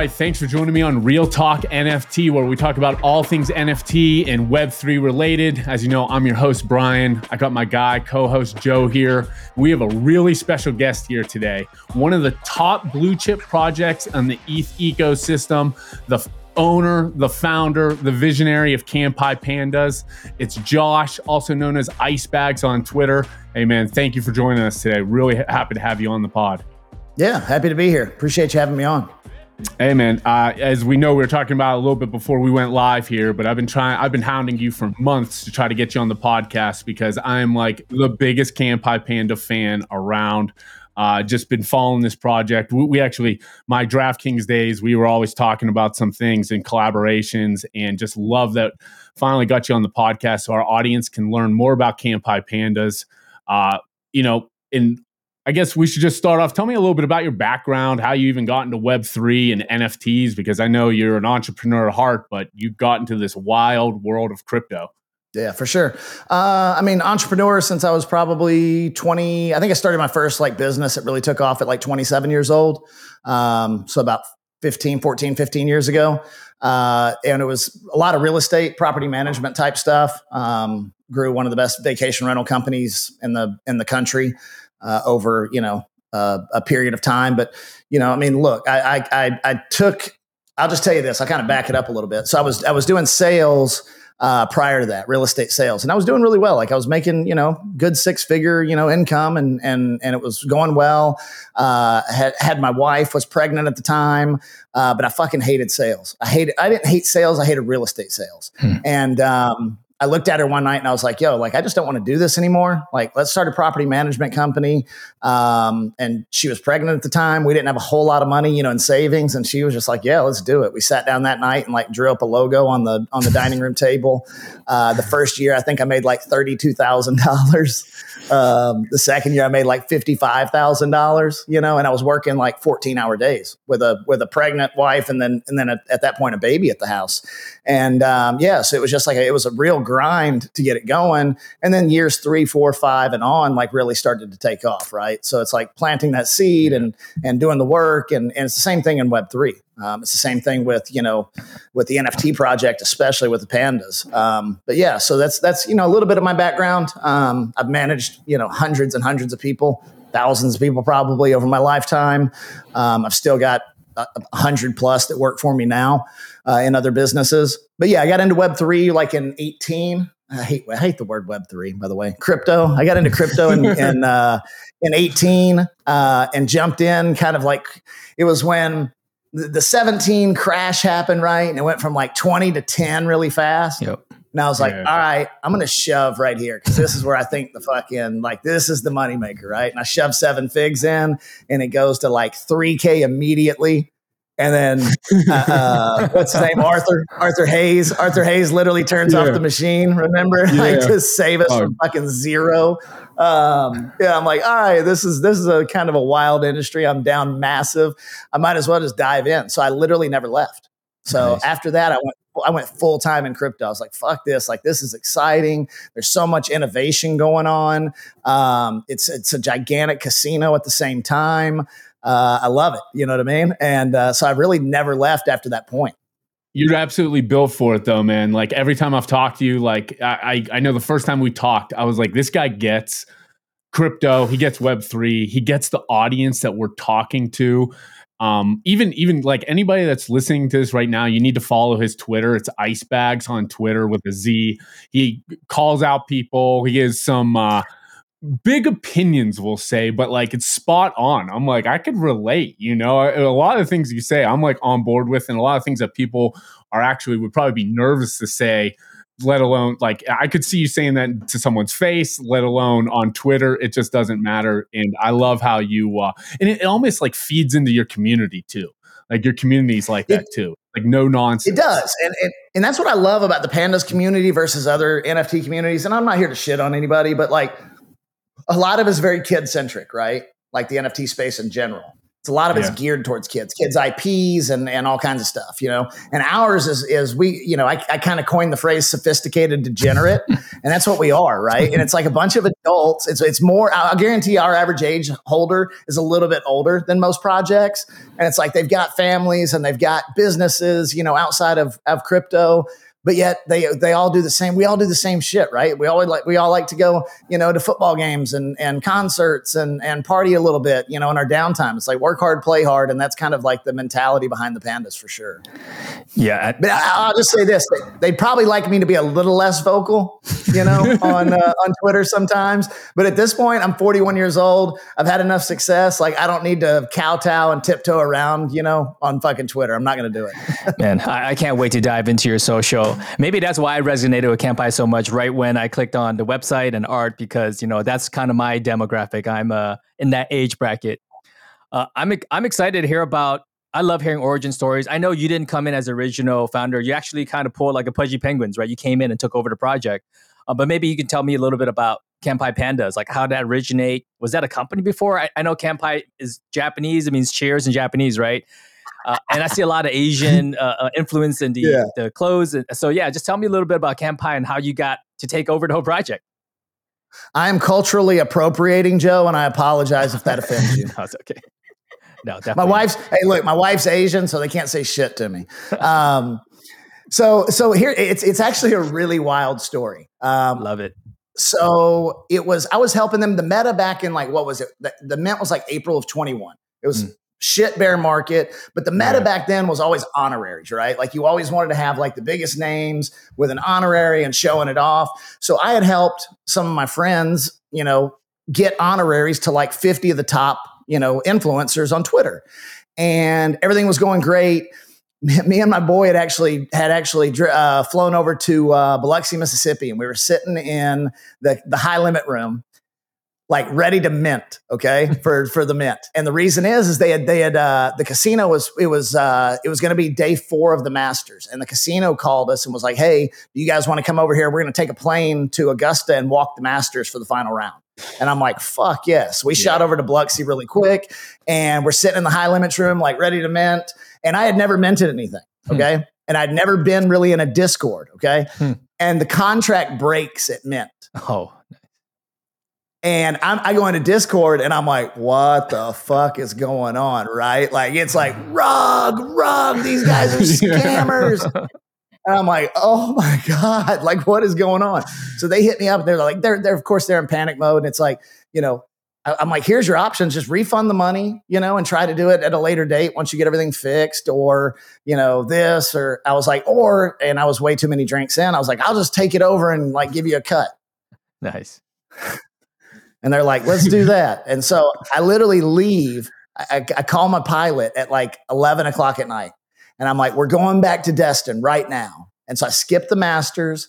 right. Thanks for joining me on Real Talk NFT, where we talk about all things NFT and Web3 related. As you know, I'm your host, Brian. I got my guy, co host Joe here. We have a really special guest here today. One of the top blue chip projects on the ETH ecosystem, the owner, the founder, the visionary of Kanpai Pandas. It's Josh, also known as Icebagz on Twitter. Hey, man, thank you for joining us today. Really happy to have you on the pod. Yeah, happy to be here. Appreciate you having me on. Hey man, uh, as we know, we were talking about a little bit before we went live here, but I've been trying, I've been hounding you for months to try to get you on the podcast because I'm like the biggest Kanpai Panda fan around. Uh, just been following this project. We, we, actually, my DraftKings days, we were always talking about some things and collaborations, and just love that finally got you on the podcast so our audience can learn more about Kanpai Pandas. Uh, you know, in I guess we should just start off. Tell me a little bit about your background, how you even got into Web3 and NFTs, because I know you're an entrepreneur at heart, but you got into this wild world of crypto. Yeah, for sure. Uh, I mean, entrepreneur since I was probably 20. I think I started my first like business. It really took off at like 27 years old. Um, so about 15, 14, 15 years ago. Uh, and it was a lot of real estate, property management type stuff. Um, grew one of the best vacation rental companies in the in the country uh, over you know uh, a period of time. But you know, I mean, look, I, I I I took. I'll just tell you this. I kind of back it up a little bit. So I was I was doing sales uh, prior to that, real estate sales, and I was doing really well. Like I was making you know good six figure you know income, and and and it was going well. Uh, had had my wife was pregnant at the time, uh, but I fucking hated sales. I hated I didn't hate sales. I hated real estate sales, hmm. and um, I looked at her one night and I was like, yo, like, I just don't want to do this anymore. Like, let's start a property management company. Um, and she was pregnant at the time. We didn't have a whole lot of money, you know, in savings. And she was just like, yeah, let's do it. We sat down that night and like drew up a logo on the, on the dining room table. Uh, the first year, I think I made like $32,000. Um, the second year I made like $55,000, you know, and I was working like 14 hour days with a, with a pregnant wife and then, and then a, at that point, a baby at the house. And, um, yeah, so it was just like, a, it was a real grind to get it going. And then years three, four, five and on, like really started to take off. Right. So it's like planting that seed and, and doing the work. And, and it's the same thing in web three. Um, it's the same thing with you know with the NFT project, especially with the pandas. Um, but yeah, so that's that's you know a little bit of my background. Um, I've managed you know hundreds and hundreds of people, thousands of people probably over my lifetime. Um, I've still got a hundred plus that work for me now uh, in other businesses. But yeah, I got into Web three like in eighteen. I hate I hate the word Web three, by the way. Crypto. I got into crypto in in, uh, in eighteen uh, and jumped in kind of like it was when the, 17 crash happened, right? And it went from like 20 to 10 really fast. Yep. And I was like, yeah. all right, I'm going to shove right here because this is where I think the fucking, like, this is the moneymaker, right? And I shove seven figs in and it goes to like 3K immediately. And then, uh, uh, what's his name? Arthur, Arthur Hayes. Arthur Hayes literally turns yeah. off the machine, remember? Yeah. like to save us oh. from fucking zero. Um, yeah, I'm like, all right, this is this is a kind of a wild industry. I'm down massive. I might as well just dive in. So I literally never left. So nice. after that, I went I went full time in crypto. I was like, fuck this. Like, this is exciting. There's so much innovation going on. Um, it's it's a gigantic casino at the same time. Uh, I love it. You know what I mean? And uh, so I really never left after that point. You're absolutely built for it, though, man. Like every time I've talked to you, like I, I know the first time we talked, I was like, this guy gets crypto, he gets Web three, he gets the audience that we're talking to. Um, even even like anybody that's listening to this right now, you need to follow his Twitter. It's Icebagz on Twitter with a Z. He calls out people. He has some uh, big opinions we'll say but like it's spot on i'm like i could relate you know a lot of things you say i'm like on board with and a lot of things that people are actually would probably be nervous to say let alone like i could see you saying that to someone's face let alone on twitter. It just doesn't matter. And i love how you uh and it, it almost like feeds into your community too. Like your community's like that too. Like no nonsense. It does. And, and and that's what i love about the pandas community versus other nft communities. And i'm not here to shit on anybody but like a lot of it's very kid centric, right? Like the NFT space in general. It's a lot of it's geared towards kids, kids IPs and, and all kinds of stuff, you know. And ours is is we, you know, I, I kind of coined the phrase sophisticated degenerate, and that's what we are, right? And it's like a bunch of adults. It's it's more. I'll guarantee our average age holder is a little bit older than most projects, and it's like they've got families and they've got businesses, you know, outside of of crypto. But yet they they all do the same. We all do the same shit, right? We all like we all like to go, you know, to football games and and concerts and and party a little bit, you know, in our downtime. It's like work hard, play hard, and that's kind of like the mentality behind the pandas for sure. Yeah, I- But I, I'll just say this: they'd probably like me to be a little less vocal, you know, on uh, on Twitter sometimes. But at this point, I'm 41 years old. I've had enough success. Like I don't need to kowtow and tiptoe around, you know, on fucking Twitter. I'm not going to do it. Man, I, I can't wait to dive into your social. Maybe that's why I resonated with Kanpai so much right when I clicked on the website and art because you know that's kind of my demographic. I'm uh, in that age bracket. Uh, I'm I'm excited to hear about. I love hearing origin stories. I know you didn't come in as original founder. You actually kind of pulled like a Pudgy Penguins, right? You came in and took over the project. Uh, but maybe you can tell me a little bit about Kanpai Pandas, like how that originate? Was that a company before? I, I know Kanpai is Japanese. It means cheers in Japanese, right? Uh, and I see a lot of Asian uh, uh, influence in the, Yeah. the clothes. And so, yeah, just tell me a little bit about Kanpai and how you got to take over the whole project. I am culturally appropriating Joe, and I apologize if that offends you. No, it's okay. No, My definitely. wife's hey, look, my wife's Asian, so they can't say shit to me. Um, so so here it's it's actually a really wild story. Um, love it. so it was I was helping them the meta back in like what was it? The, the mint was like April of 21. It was Mm. Shit bear market, but the meta Yeah. back then was always honoraries, right? Like you always wanted to have like the biggest names with an honorary and showing it off. So I had helped some of my friends, you know, get honoraries to like 50 of the top, you know, influencers on Twitter. And everything was going great me and my boy had actually had actually uh, flown over to uh, Biloxi, Mississippi, and we were sitting in the the high limit room, like ready to mint, okay, for for the mint. And the reason is, is they had they had uh, the casino was it was uh, it was going to be day four of the Masters, and the casino called us and was like, "Hey, do you guys want to come over here? We're going to take a plane to Augusta and walk the Masters for the final round." And I'm like, "Fuck yes!" We shot over to Biloxi really quick, and we're sitting in the high limits room, like ready to mint. And I had never minted anything, Hmm. okay, and I'd never been really in a Discord, okay. Hmm. And the contract breaks at mint. Oh, And I'm, I go into Discord and I'm like, what the fuck is going on? Right? Like, it's like, rug, rug, these guys are Yeah. scammers. And I'm like, oh my God, like what is going on? So they hit me up. and They're like, they're, they're, of course, they're in panic mode. And it's like, you know, I- I'm like, here's your options. Just refund the money, you know, and try to do it at a later date once you get everything fixed or, you know, this. Or I was like, or, and I was way too many drinks in. I was like, I'll just take it over and like give you a cut. nice. And they're like, let's do that. And so I literally leave. I, I, call my pilot at like 11 o'clock at night. And I'm like, we're going back to Destin right now. And so I skip the Masters.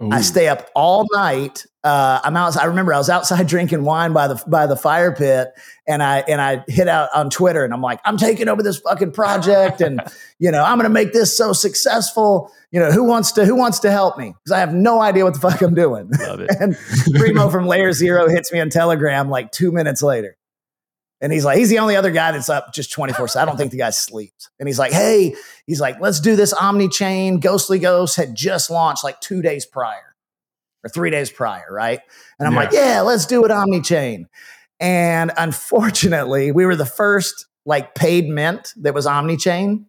I stay up all night. Uh, I'm out. I remember I was outside drinking wine by the by the fire pit, and I and I hit out on Twitter, and I'm like, I'm taking over this fucking project, and you know, I'm going to make this so successful. You know, who wants to who wants to help me? Because I have no idea what the fuck I'm doing. Love it. and Primo from Layer Zero hits me on Telegram like two minutes later. And he's like, he's the only other guy that's up just 24 7. I don't think the guy sleeps. And he's like, hey, he's like, let's do this Omni Chain. Ghostly Ghost had just launched like two days prior or three days prior, right? And I'm Yeah. like, yeah, let's do it Omni Chain. And unfortunately, we were the first like paid mint that was Omni Chain.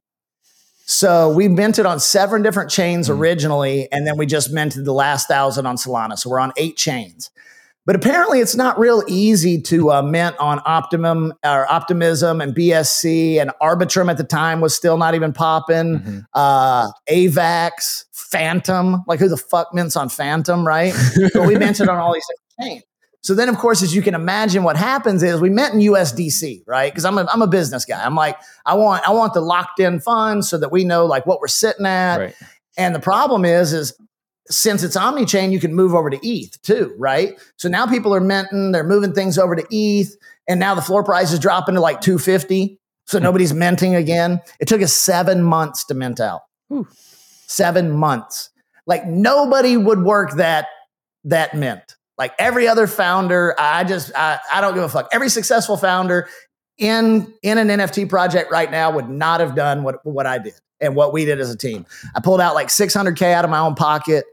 So we minted on seven different chains Mhm. originally, and then we just minted the last thousand on Solana. So we're on eight chains. But apparently, it's not real easy to uh, mint on Optimum or Optimism and BSC and Arbitrum at the time was still not even popping. Mhm. Uh, AVAX, Fantom, like who the fuck mints on Fantom, right? but we minted on all these chains. So then, of course, as you can imagine, what happens is we mint in USDC, right? Because I'm a, I'm a business guy. I'm like, I want I want the locked in funds so that we know like what we're sitting at. Right. And the problem is, is since it's omni-chain, you can move over to ETH too, right? So now people are minting, they're moving things over to ETH, and now the floor price is dropping to like 250. So hmm. nobody's minting again. It took us seven months to mint out. Whew. Seven months. Like nobody would work that that mint. Like every other founder, I just I, I don't give a fuck. Every successful founder in in an NFT project right now would not have done what what I did and what we did as a team. I pulled out like 600k out of my own pocket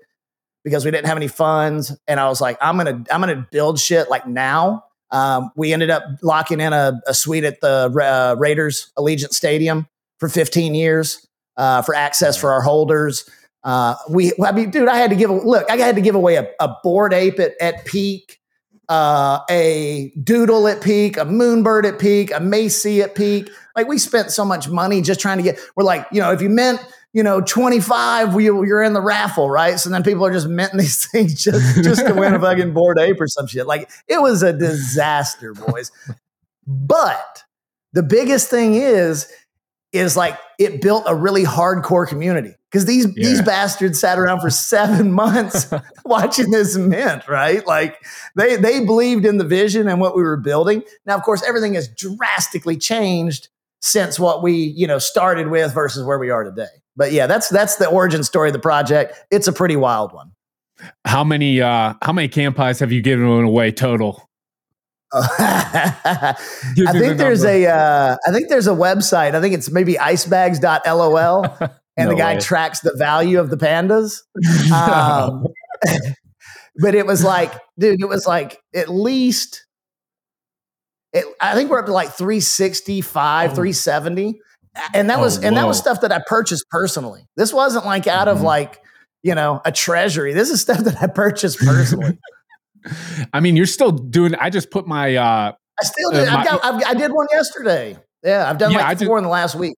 because we didn't have any funds, and I was like, I'm gonna I'm gonna build shit like now. Um, we ended up locking in a, a suite at the uh, Raiders Allegiant Stadium for 15 years uh, for access for our holders. Uh, we, I mean, dude, I had to give a look. I had to give away a, a Bored Ape at, at peak uh, a doodle at peak, a moonbird at peak, a Macy at peak. Like we spent so much money just trying to get. We're like, you know, if you meant you know 25, we, you're in the raffle, right? So then people are just minting these things just just to win a fucking Bored Ape or some shit. Like it was a disaster, boys. but the biggest thing is is like it built a really hardcore community because these yeah. these bastards sat around for seven months watching this mint, right? Like they they believed in the vision and what we were building. Now, of course, everything has drastically changed since what we you know started with versus where we are today. But yeah, that's that's the origin story of the project. It's a pretty wild one. How many uh how many Kanpais have you given away total? I think the there's a uh, I think there's a website. I think it's maybe icebags.lol and no the guy way. tracks the value of the pandas. Um, but it was like, dude, it was like at least, it, I think we're up to like 365, oh. 370. And that was, oh, and that was stuff that I purchased personally. This wasn't like out mm-hmm. of like, you know, a treasury. This is stuff that I purchased personally. I mean, you're still doing, I just put my, uh, I still did. Uh, my, got, i did one yesterday. Yeah, I've done yeah, like four in the last week.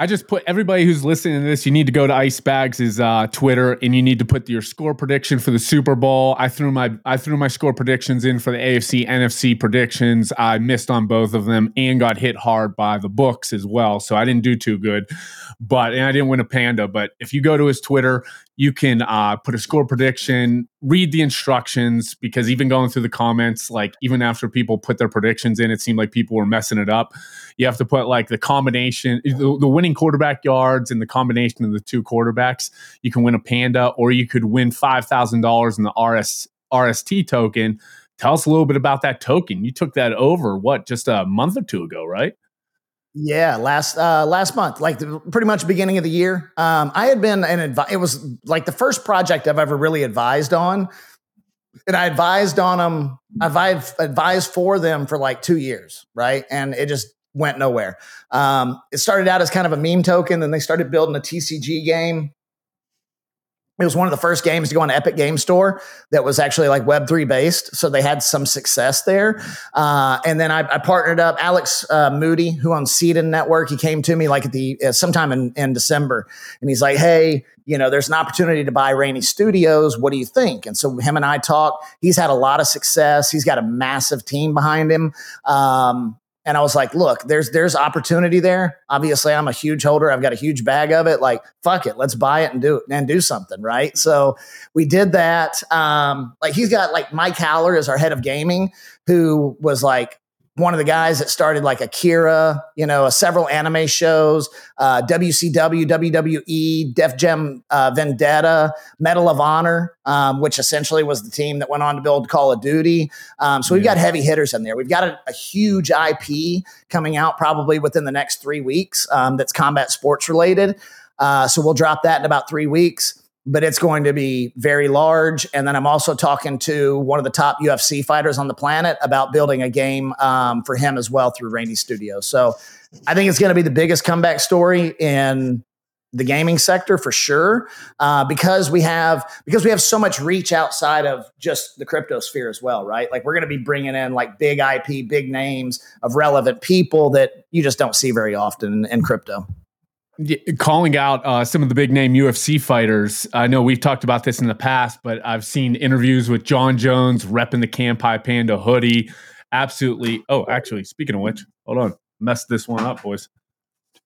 I just put everybody who's listening to this, you need to go to Icebagz' uh, Twitter and you need to put your score prediction for the Super Bowl. I threw my I threw my score predictions in for the AFC NFC predictions. I missed on both of them and got hit hard by the books as well. So I didn't do too good. But and I didn't win a panda. But if you go to his Twitter, you can uh, put a score prediction, read the instructions because even going through the comments, like even after people put their predictions in, it seemed like people were messing it up. You have to put like the combination, the, the winning quarterback yards and the combination of the two quarterbacks. You can win a panda, or you could win five thousand dollars in the RS RST token. Tell us a little bit about that token. You took that over what just a month or two ago, right? Yeah, last uh, last month, like the, pretty much beginning of the year. Um, I had been an advi- it was like the first project I've ever really advised on, and I advised on them. I've advised for them for like two years, right? And it just went nowhere. Um, it started out as kind of a meme token, then they started building a TCG game it was one of the first games to go on Epic Game Store that was actually like Web3 based. So they had some success there. Uh, and then I, I, partnered up Alex uh, Moody, who owns Seedon Network. He came to me like at the uh, sometime in, in December and he's like, Hey, you know, there's an opportunity to buy Rainy Studios. What do you think? And so him and I talked. He's had a lot of success. He's got a massive team behind him. Um, and I was like, look, there's there's opportunity there. Obviously, I'm a huge holder. I've got a huge bag of it. Like, fuck it, let's buy it and do it and do something, right? So we did that. Um, like he's got like Mike Haller is our head of gaming, who was like, one of the guys that started like Akira, you know, several anime shows, uh, WCW, WWE, Def Jam uh, Vendetta, Medal of Honor, um, which essentially was the team that went on to build Call of Duty. Um, so we've yeah. got heavy hitters in there. We've got a, a, huge IP coming out probably within the next three weeks um, that's combat sports related. Uh, so we'll drop that in about three weeks but it's going to be very large. And then I'm also talking to one of the top UFC fighters on the planet about building a game um, for him as well through Rainy Studios. So I think it's going to be the biggest comeback story in the gaming sector for sure uh, because we have because we have so much reach outside of just the crypto sphere as well right like we're going to be bringing in like big ip big names of relevant people that you just don't see very often in, in crypto calling out uh, some of the big name UFC fighters. I know we've talked about this in the past, but I've seen interviews with Jon Jones repping the Kanpai Panda hoodie. Absolutely. Oh, actually, speaking of which, hold on, messed this one up, boys.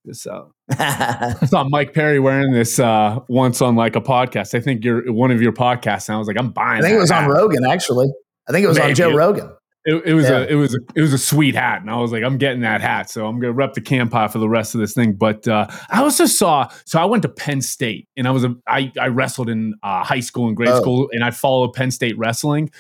This out. I saw Mike Perry wearing this uh, once on like a podcast. I think you're one of your podcasts, and I was like, I'm buying. I think it was hat. on Rogan, actually. I think it was Maybe. on Joe Rogan. It, it was yeah. a it was a, it was a sweet hat, and I was like, I'm getting that hat, so I'm gonna rep the Kanpai for the rest of this thing. But uh, I also saw, so I went to Penn State, and I was a I I wrestled in uh, high school and grade oh. school, and I followed Penn State wrestling.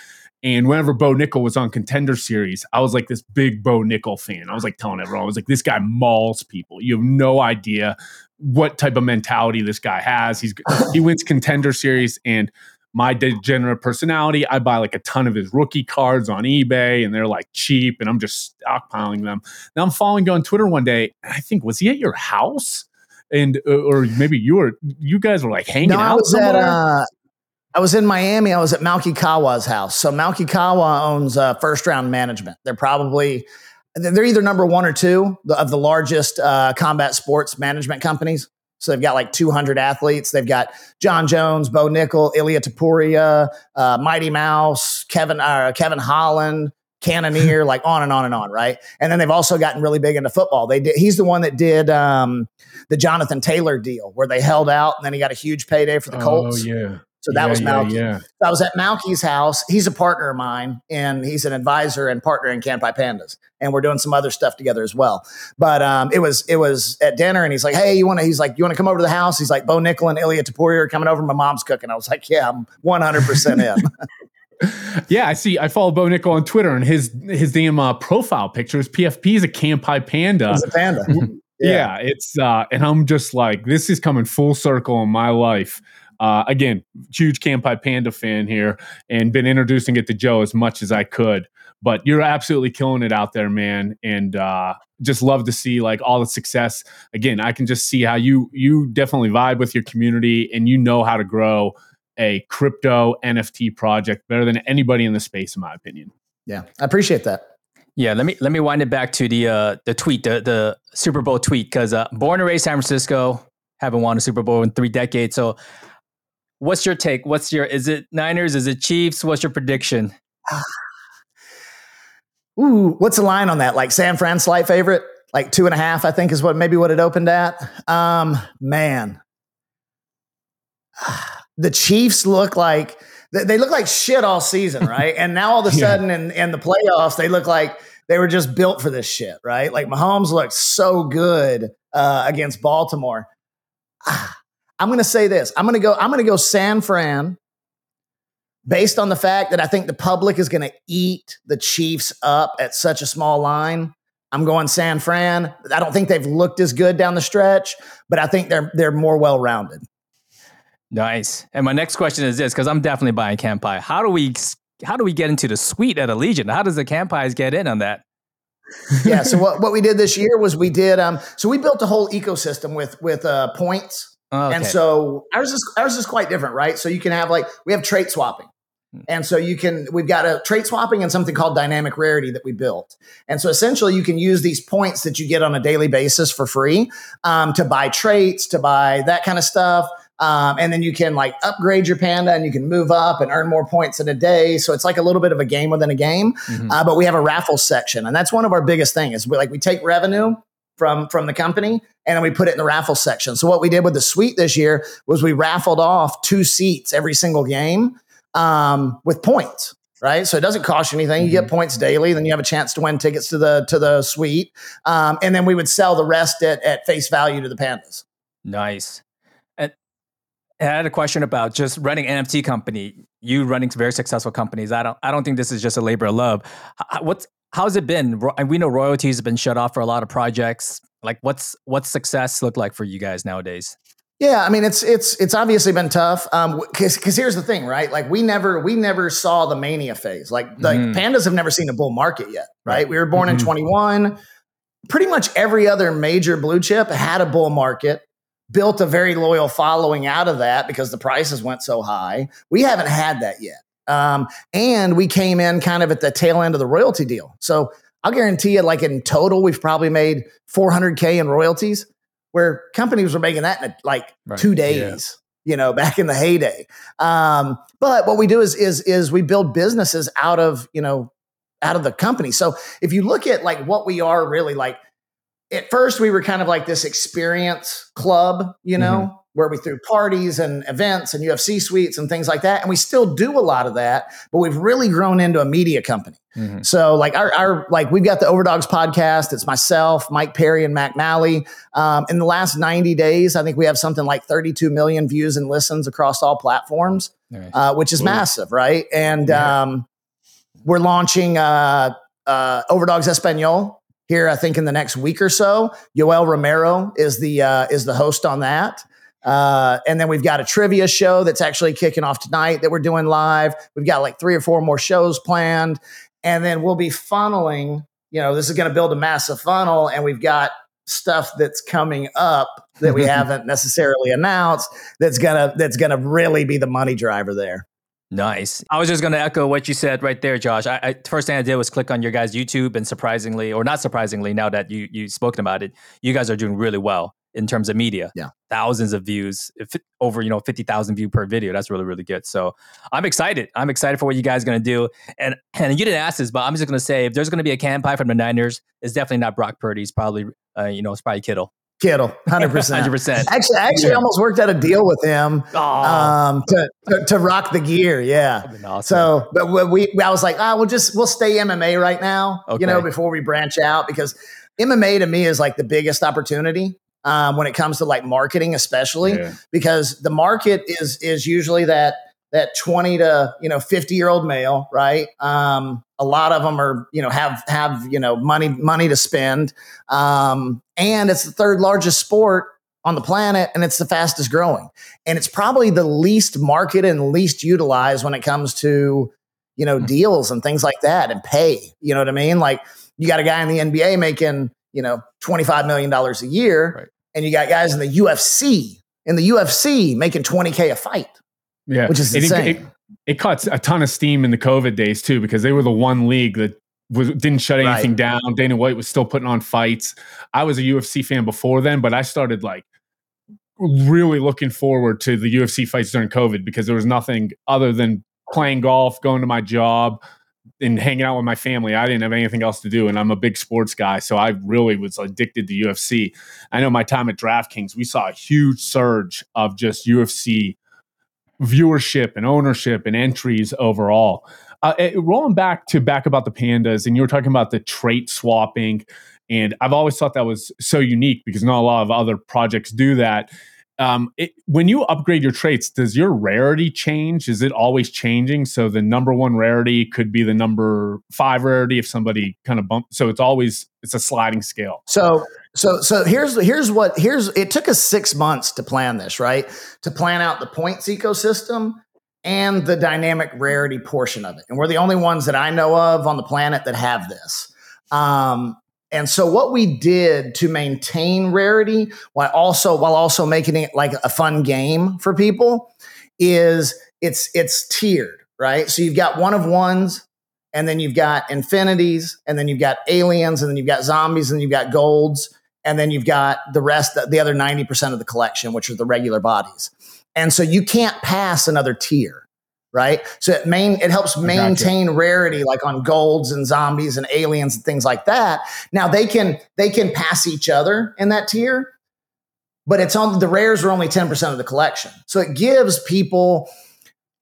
And whenever Bo Nickal was on Contender Series, I was like this big Bo Nickal fan. I was like telling everyone, I was like, this guy mauls people. You have no idea what type of mentality this guy has. He's he wins Contender Series, and my degenerate personality, I buy like a ton of his rookie cards on eBay, and they're like cheap, and I'm just stockpiling them. Now I'm following you on Twitter one day, and I think was he at your house? And uh, or maybe you were you guys were like hanging No, out was somewhere. at uh, I was in Miami. I was at Malki Kawa's house. So Malki Kawa owns uh, First Round Management. They're probably they're either number one or two of the largest uh, combat sports management companies. So they've got like 200 athletes. They've got Jon Jones, Bo Nickal, Ilia Topuria, uh, Mighty Mouse, Kevin uh, Kevin Holland, Cannonier, like on and on and on, right? And then they've also gotten really big into football. They did, he's the one that did um, the Jonathan Taylor deal where they held out and then he got a huge payday for the Colts. Oh yeah. So that Yeah, was yeah, Malki. Yeah. So I was at Malki's house. He's a partner of mine, and he's an advisor and partner in Kanpai Pandas. And we're doing some other stuff together as well. But um, it was it was at dinner, and he's like, "Hey, you want to?" He's like, "You want to come over to the house?" He's like, "Bo Nickal and Ilia Topuria are coming over. My mom's cooking." I was like, "Yeah, I'm 100 percent in." Yeah, I see. I follow Bo Nickal on Twitter, and his his damn uh, profile picture is PFP is a Kanpai Panda. He's a panda. yeah. it's uh, and I'm just like, this is coming full circle in my life. Uh, again, huge Kanpai Panda fan here, and been introducing it to Joe as much as I could. But you're absolutely killing it out there, man, and uh, just love to see like all the success. Again, I can just see how you you definitely vibe with your community, and you know how to grow a crypto NFT project better than anybody in the space, in my opinion. Yeah, I appreciate that. Yeah, let me let me wind it back to the uh, the tweet, the the Super Bowl tweet, because uh, born and raised in San Francisco, haven't won a Super Bowl in three decades. So, what's your take? What's your is it Niners? Is it Chiefs? What's your prediction? Ooh, what's the line on that? Like San Fran slight favorite, like two and a half, I think is what maybe what it opened at. Um, man, the Chiefs look like they look like shit all season, right? and now all of a Yeah. sudden in, in the playoffs, they look like they were just built for this shit, right? Like Mahomes looked so good uh, against Baltimore. I'm going to say this. I'm going to go. I'm going to go San Fran based on the fact that I think the public is going to eat the Chiefs up at such a small line. I'm going San Fran. I don't think they've looked as good down the stretch, but I think they're they're more well rounded. Nice. And my next question is this, because I'm definitely buying Kanpai. How do we how do we get into the suite at Allegiant? How does the Kanpais get in on that? yeah. So what, what we did this year was we did um so we built a whole ecosystem with with uh points. Okay. And so ours is ours is quite different, right? So you can have like we have trait swapping. And so you can we've got a trait swapping and something called dynamic rarity that we built. And so essentially you can use these points that you get on a daily basis for free um, to buy traits, to buy that kind of stuff. Um, and then you can like upgrade your panda and you can move up and earn more points in a day. So it's like a little bit of a game within a game. Mhm. Uh, but we have a raffle section, and that's one of our biggest things. Is we like we take revenue from from the company and then we put it in the raffle section. So what we did with the suite this year was we raffled off two seats every single game um, with points. Right, so it doesn't cost you anything. You get points daily, then you have a chance to win tickets to the to the suite, um, and then we would sell the rest at, at face value to the pandas. Nice. And I had a question about just running NFT company. You running very successful companies. I don't. I don't think this is just a labor of love. What's how's it been? And We know royalties have been shut off for a lot of projects. Like, what's what's success look like for you guys nowadays? Yeah, I mean it's it's it's obviously been tough. Um, because because here's the thing, right? Like we never we never saw the mania phase. Like like Mhm. pandas have never seen a bull market yet, right? We were born in Mhm. 21. Pretty much every other major blue chip had a bull market. Built a very loyal following out of that because the prices went so high. We haven't had that yet. Um, and we came in kind of at the tail end of the royalty deal. So I'll guarantee you, like in total, we've probably made 400K in royalties, where companies were making that in like Right. two days, you know, back in the heyday. Um, but what we do is is is we build businesses out of, you know, out of the company. So if you look at like what we are really like, at first we were kind of like this experience club, you know, where we threw parties and events and UFC suites and things like that. And we still do a lot of that, but we've really grown into a media company. Mhm. So like our, our like we've got the Overdogs podcast. It's myself, Mike Perry, and Mac Malley. Um, in the last 90 days, I think we have something like 32 million views and listens across all platforms, Nice. uh, which is Ooh. massive, right? And Yeah. um, we're launching uh, uh, Overdogs Espanol here. I think in the next week or so. Yoel Romero is the uh, is the host on that. Uh, and then we've got a trivia show that's actually kicking off tonight that we're doing live. We've got like three or four more shows planned. And then we'll be funneling, you know, this is going to build a massive funnel. And we've got stuff that's coming up that we haven't necessarily announced that's gonna that's gonna really be the money driver there. Nice. I was just going to echo what you said right there, Josh. I, I, first thing I did was click on your guys' YouTube, and surprisingly, or not surprisingly, now that you you spoken about it, you guys are doing really well in terms of media. Yeah, thousands of views, over you know fifty thousand view per video. That's really really good. So I'm excited. I'm excited for what you guys are going to do. And and you didn't ask this, but I'm just going to say if there's going to be a Kanpai from the Niners, it's definitely not Brock Purdy. It's probably uh, you know it's probably Kittle. Kittle, hundred percent, hundred percent. Actually, I actually yeah. almost worked out a deal with him um, to, to, to rock the gear. Yeah. Awesome. So, but we, I was like, ah, oh, we'll just we'll stay MMA right now, okay. you know, before we branch out because MMA to me is like the biggest opportunity um, when it comes to like marketing, especially yeah. because the market is is usually that that 20 to you know 50 year old male right um, a lot of them are you know have have you know money money to spend um, and it's the third largest sport on the planet and it's the fastest growing and it's probably the least marketed and least utilized when it comes to you know mm-hmm. deals and things like that and pay you know what i mean like you got a guy in the nba making you know 25 million dollars a year right. and you got guys in the ufc in the ufc making 20k a fight yeah, which is insane. It, it, it, caught a ton of steam in the COVID days too, because they were the one league that was, didn't shut anything right. down. Dana White was still putting on fights. I was a UFC fan before then, but I started like really looking forward to the UFC fights during COVID because there was nothing other than playing golf, going to my job, and hanging out with my family. I didn't have anything else to do, and I'm a big sports guy, so I really was addicted to UFC. I know my time at DraftKings, we saw a huge surge of just UFC viewership and ownership and entries overall. Uh, eh, rolling back to back about the pandas, and you were talking about the trait swapping, and I've always thought that was so unique because not a lot of other projects do that. Um, it, when you upgrade your traits, does your rarity change? Is it always changing? So the number one rarity could be the number five rarity if somebody kind of bump. So it's always it's a sliding scale. So so so here's here's what here's it took us six months to plan this, right? To plan out the points ecosystem and the dynamic rarity portion of it. And we're the only ones that I know of on the planet that have this. Um, and so what we did to maintain rarity while also while also making it like a fun game for people is it's it's tiered, right? So you've got one of ones, and then you've got infinities, and then you've got aliens, and then you've got zombies, and you've got golds, and then you've got the rest, the other 90% of the collection, which are the regular bodies. And so you can't pass another tier, right? So it main it helps maintain gotcha. rarity like on golds and zombies and aliens and things like that. Now they can they can pass each other in that tier, but it's on the rares are only 10% of the collection. So it gives people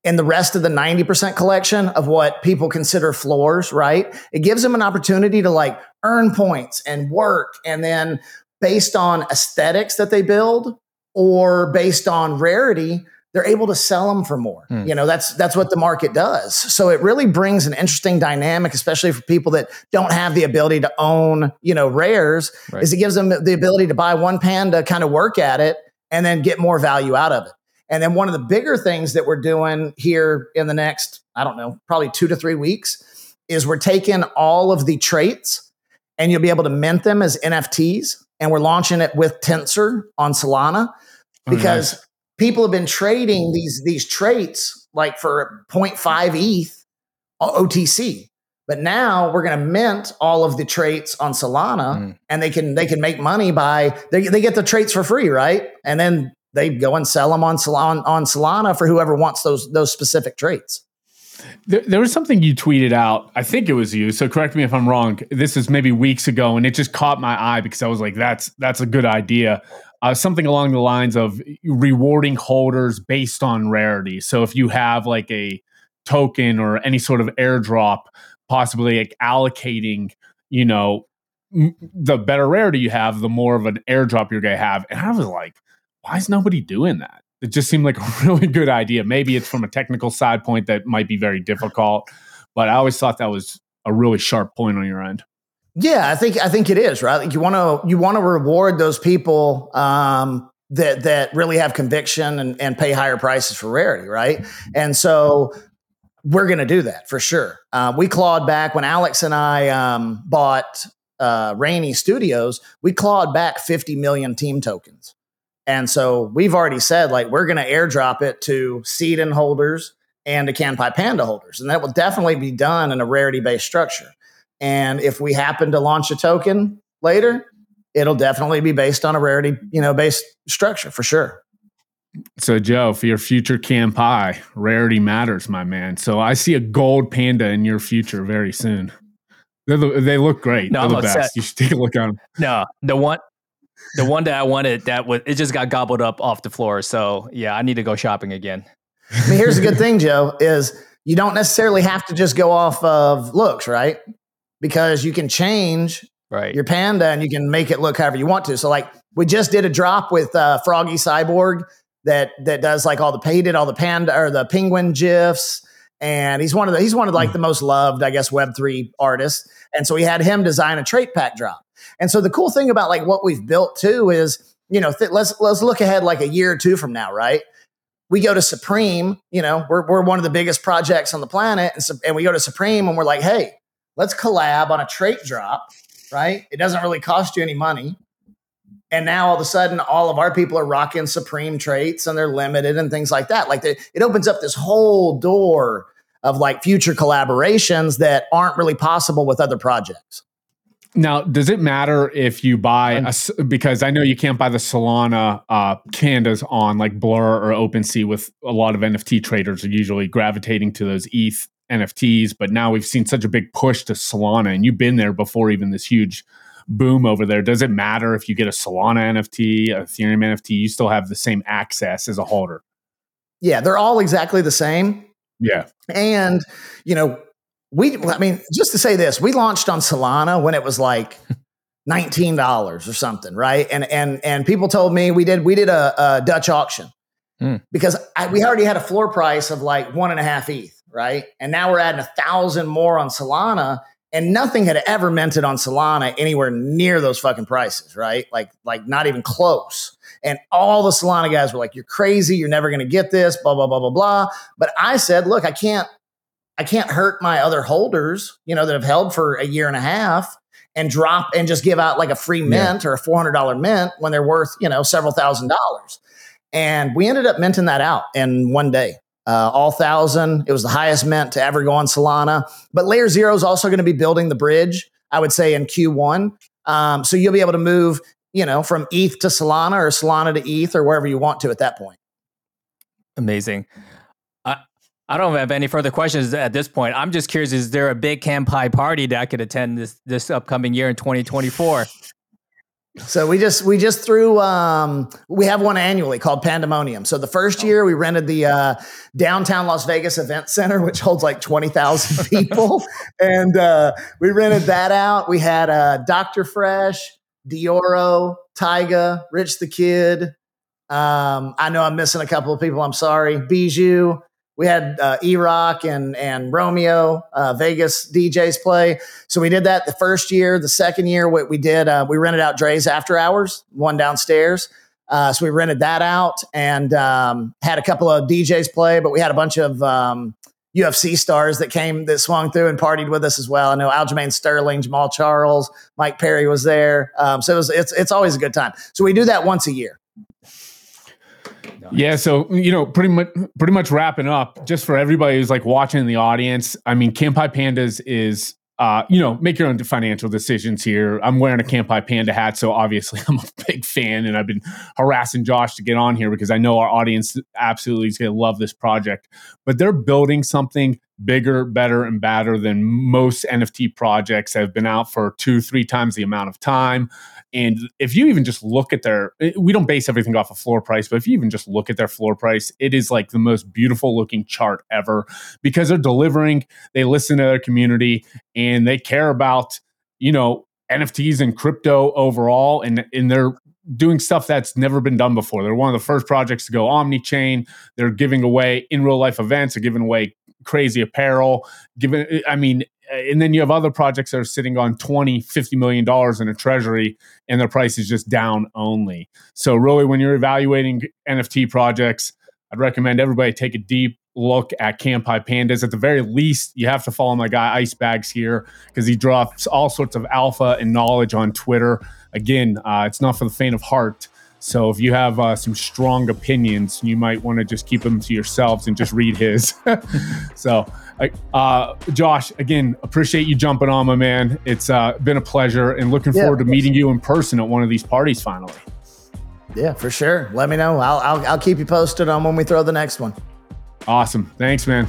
in the rest of the 90% collection of what people consider floors, right? It gives them an opportunity to like earn points and work. And then based on aesthetics that they build or based on rarity, they're able to sell them for more. Hmm. You know, that's that's what the market does. So it really brings an interesting dynamic, especially for people that don't have the ability to own, you know, rares, right. is it gives them the ability to buy one panda, kind of work at it, and then get more value out of it. And then one of the bigger things that we're doing here in the next, I don't know, probably two to three weeks is we're taking all of the traits and you'll be able to mint them as NFTs. And we're launching it with Tensor on Solana because oh, nice. People have been trading these, these traits like for 0.5 ETH OTC. But now we're going to mint all of the traits on Solana, mm. and they can they can make money by they, they get the traits for free, right? And then they go and sell them on Solana, on Solana for whoever wants those those specific traits. There, there, was something you tweeted out. I think it was you. So correct me if I'm wrong. This is maybe weeks ago, and it just caught my eye because I was like, "That's that's a good idea." Uh, something along the lines of rewarding holders based on rarity. So if you have like a token or any sort of airdrop, possibly like allocating, you know, m- the better rarity you have, the more of an airdrop you're going to have. And I was like, why is nobody doing that? It just seemed like a really good idea. Maybe it's from a technical side point that might be very difficult, But I always thought that was a really sharp point on your end. Yeah, I think I think it is right. You want to you want to reward those people um, that that really have conviction and, and pay higher prices for rarity, right? And so we're going to do that for sure. Uh, we clawed back when Alex and I um, bought uh, Rainy Studios. We clawed back 50 million team tokens, and so we've already said like we're going to airdrop it to Seedon holders and to Kanpai Panda holders, and that will definitely be done in a rarity based structure. And if we happen to launch a token later, it'll definitely be based on a rarity, you know, based structure for sure. So, Joe, for your future Kanpai, rarity matters, my man. So, I see a gold panda in your future very soon. They're the, they look great. No, They're I'm the upset. best. You should take a look at them. No, the one, the one that I wanted that was it just got gobbled up off the floor. So, yeah, I need to go shopping again. I mean, here's a good thing, Joe, is you don't necessarily have to just go off of looks, right? Because you can change right. your panda and you can make it look however you want to. So, like, we just did a drop with uh, Froggy Cyborg that that does like all the painted, all the panda or the penguin gifs. And he's one of the he's one of like the most loved, I guess, Web three artists. And so we had him design a trait pack drop. And so the cool thing about like what we've built too is, you know, th- let's let's look ahead like a year or two from now, right? We go to Supreme, you know, we're we're one of the biggest projects on the planet, and, so, and we go to Supreme and we're like, hey, let's collab on a trait drop, right? It doesn't really cost you any money. And now all of a sudden, all of our people are rocking Supreme traits and they're limited and things like that. Like they, it opens up this whole door of like future collaborations that aren't really possible with other projects. Now, does it matter if you buy a, because I know you can't buy the Solana uh, pandas on like Blur or OpenSea with a lot of NFT traders are usually gravitating to those ETH NFTs, but now we've seen such a big push to Solana and you've been there before even this huge boom over there. Does it matter if you get a Solana NFT, a Ethereum NFT? You still have the same access as a holder. Yeah, they're all exactly the same. Yeah. And, you know, we, I mean, just to say this, we launched on Solana when it was like $19 or something, right? And, and, and people told me we did, we did a, a Dutch auction mm. because I, we already had a floor price of like one and a half ETH, right? And now we're adding a thousand more on Solana and nothing had ever minted on Solana anywhere near those fucking prices, right? Like, like not even close. And all the Solana guys were like, "You're crazy. You're never going to get this." Blah blah blah blah blah. But I said, "Look, I can't, I can't hurt my other holders, you know, that have held for a year and a half." And drop and just give out like a free mint yeah. or a four hundred dollar mint when they're worth you know several thousand dollars, and we ended up minting that out in one day uh, all thousand. It was the highest mint to ever go on Solana. But Layer Zero is also going to be building the bridge, I would say, in Q1. Um, so you'll be able to move, you know, from ETH to Solana or Solana to ETH or wherever you want to at that point. Amazing. I, I don't have any further questions at this point. I'm just curious: Is there a big Kanpai party that I could attend this this upcoming year in 2024? So we just we just threw um, we have one annually called Pandemonium. So the first year we rented the uh, downtown Las Vegas Event Center, which holds like twenty thousand people, and uh, we rented that out. We had uh, Doctor Fresh, Dioro, Tyga, Rich the Kid. Um, I know I'm missing a couple of people. I'm sorry. Bijou we had uh, E-Rock and and Romeo uh, Vegas DJs play. So we did that the first year. The second year, what we did, uh, we rented out Drai's After Hours, one downstairs. Uh, so we rented that out and um, had a couple of DJs play, but we had a bunch of um, UFC stars that came that swung through and partied with us as well. I know Aljamain Sterling, Jamaal Charles, Mike Perry was there. Um, so it was, it's it's always a good time. So we do that once a year. Yeah, so you know, pretty much, pretty much wrapping up. Just for everybody who's like watching in the audience, I mean, Kanpai Pandas is, uh, you know, make your own financial decisions here. I'm wearing a Kanpai Panda hat, so obviously I'm a big fan, and I've been harassing Josh to get on here because I know our audience absolutely is going to love this project. But they're building something bigger, better, and badder than most NFT projects have been out for two, three times the amount of time. And if you even just look at their, eh, we don't base everything off of floor price, but if you even just look at their floor price, it is like the most beautiful looking chart ever because they're delivering, they listen to their community, and they care about, you know, NFTs and crypto overall. And, and they're doing stuff that's never been done before. They're one of the first projects to go omni chain. They're giving away in real life events, they're giving away crazy apparel. Given, I mean, and then you have other projects that are sitting on 20 50 million dollars in a treasury and their price is just down only so really when you're evaluating nft projects i'd recommend everybody take a deep look at Kanpai Pandas. At the very least, you have to follow my guy Icebagz here because he drops all sorts of alpha and knowledge on Twitter. Again, uh, it's not for the faint of heart. So if you have uh, some strong opinions, you might want to just keep them to yourselves and just read his. so, uh, Josh, again, appreciate you jumping on, my man. It's uh, been a pleasure, and looking yeah, forward to meeting you in person at one of these parties finally. Yeah, for sure. Let me know. I'll, I'll, I'll keep you posted on when we throw the next one. Awesome. Thanks, man.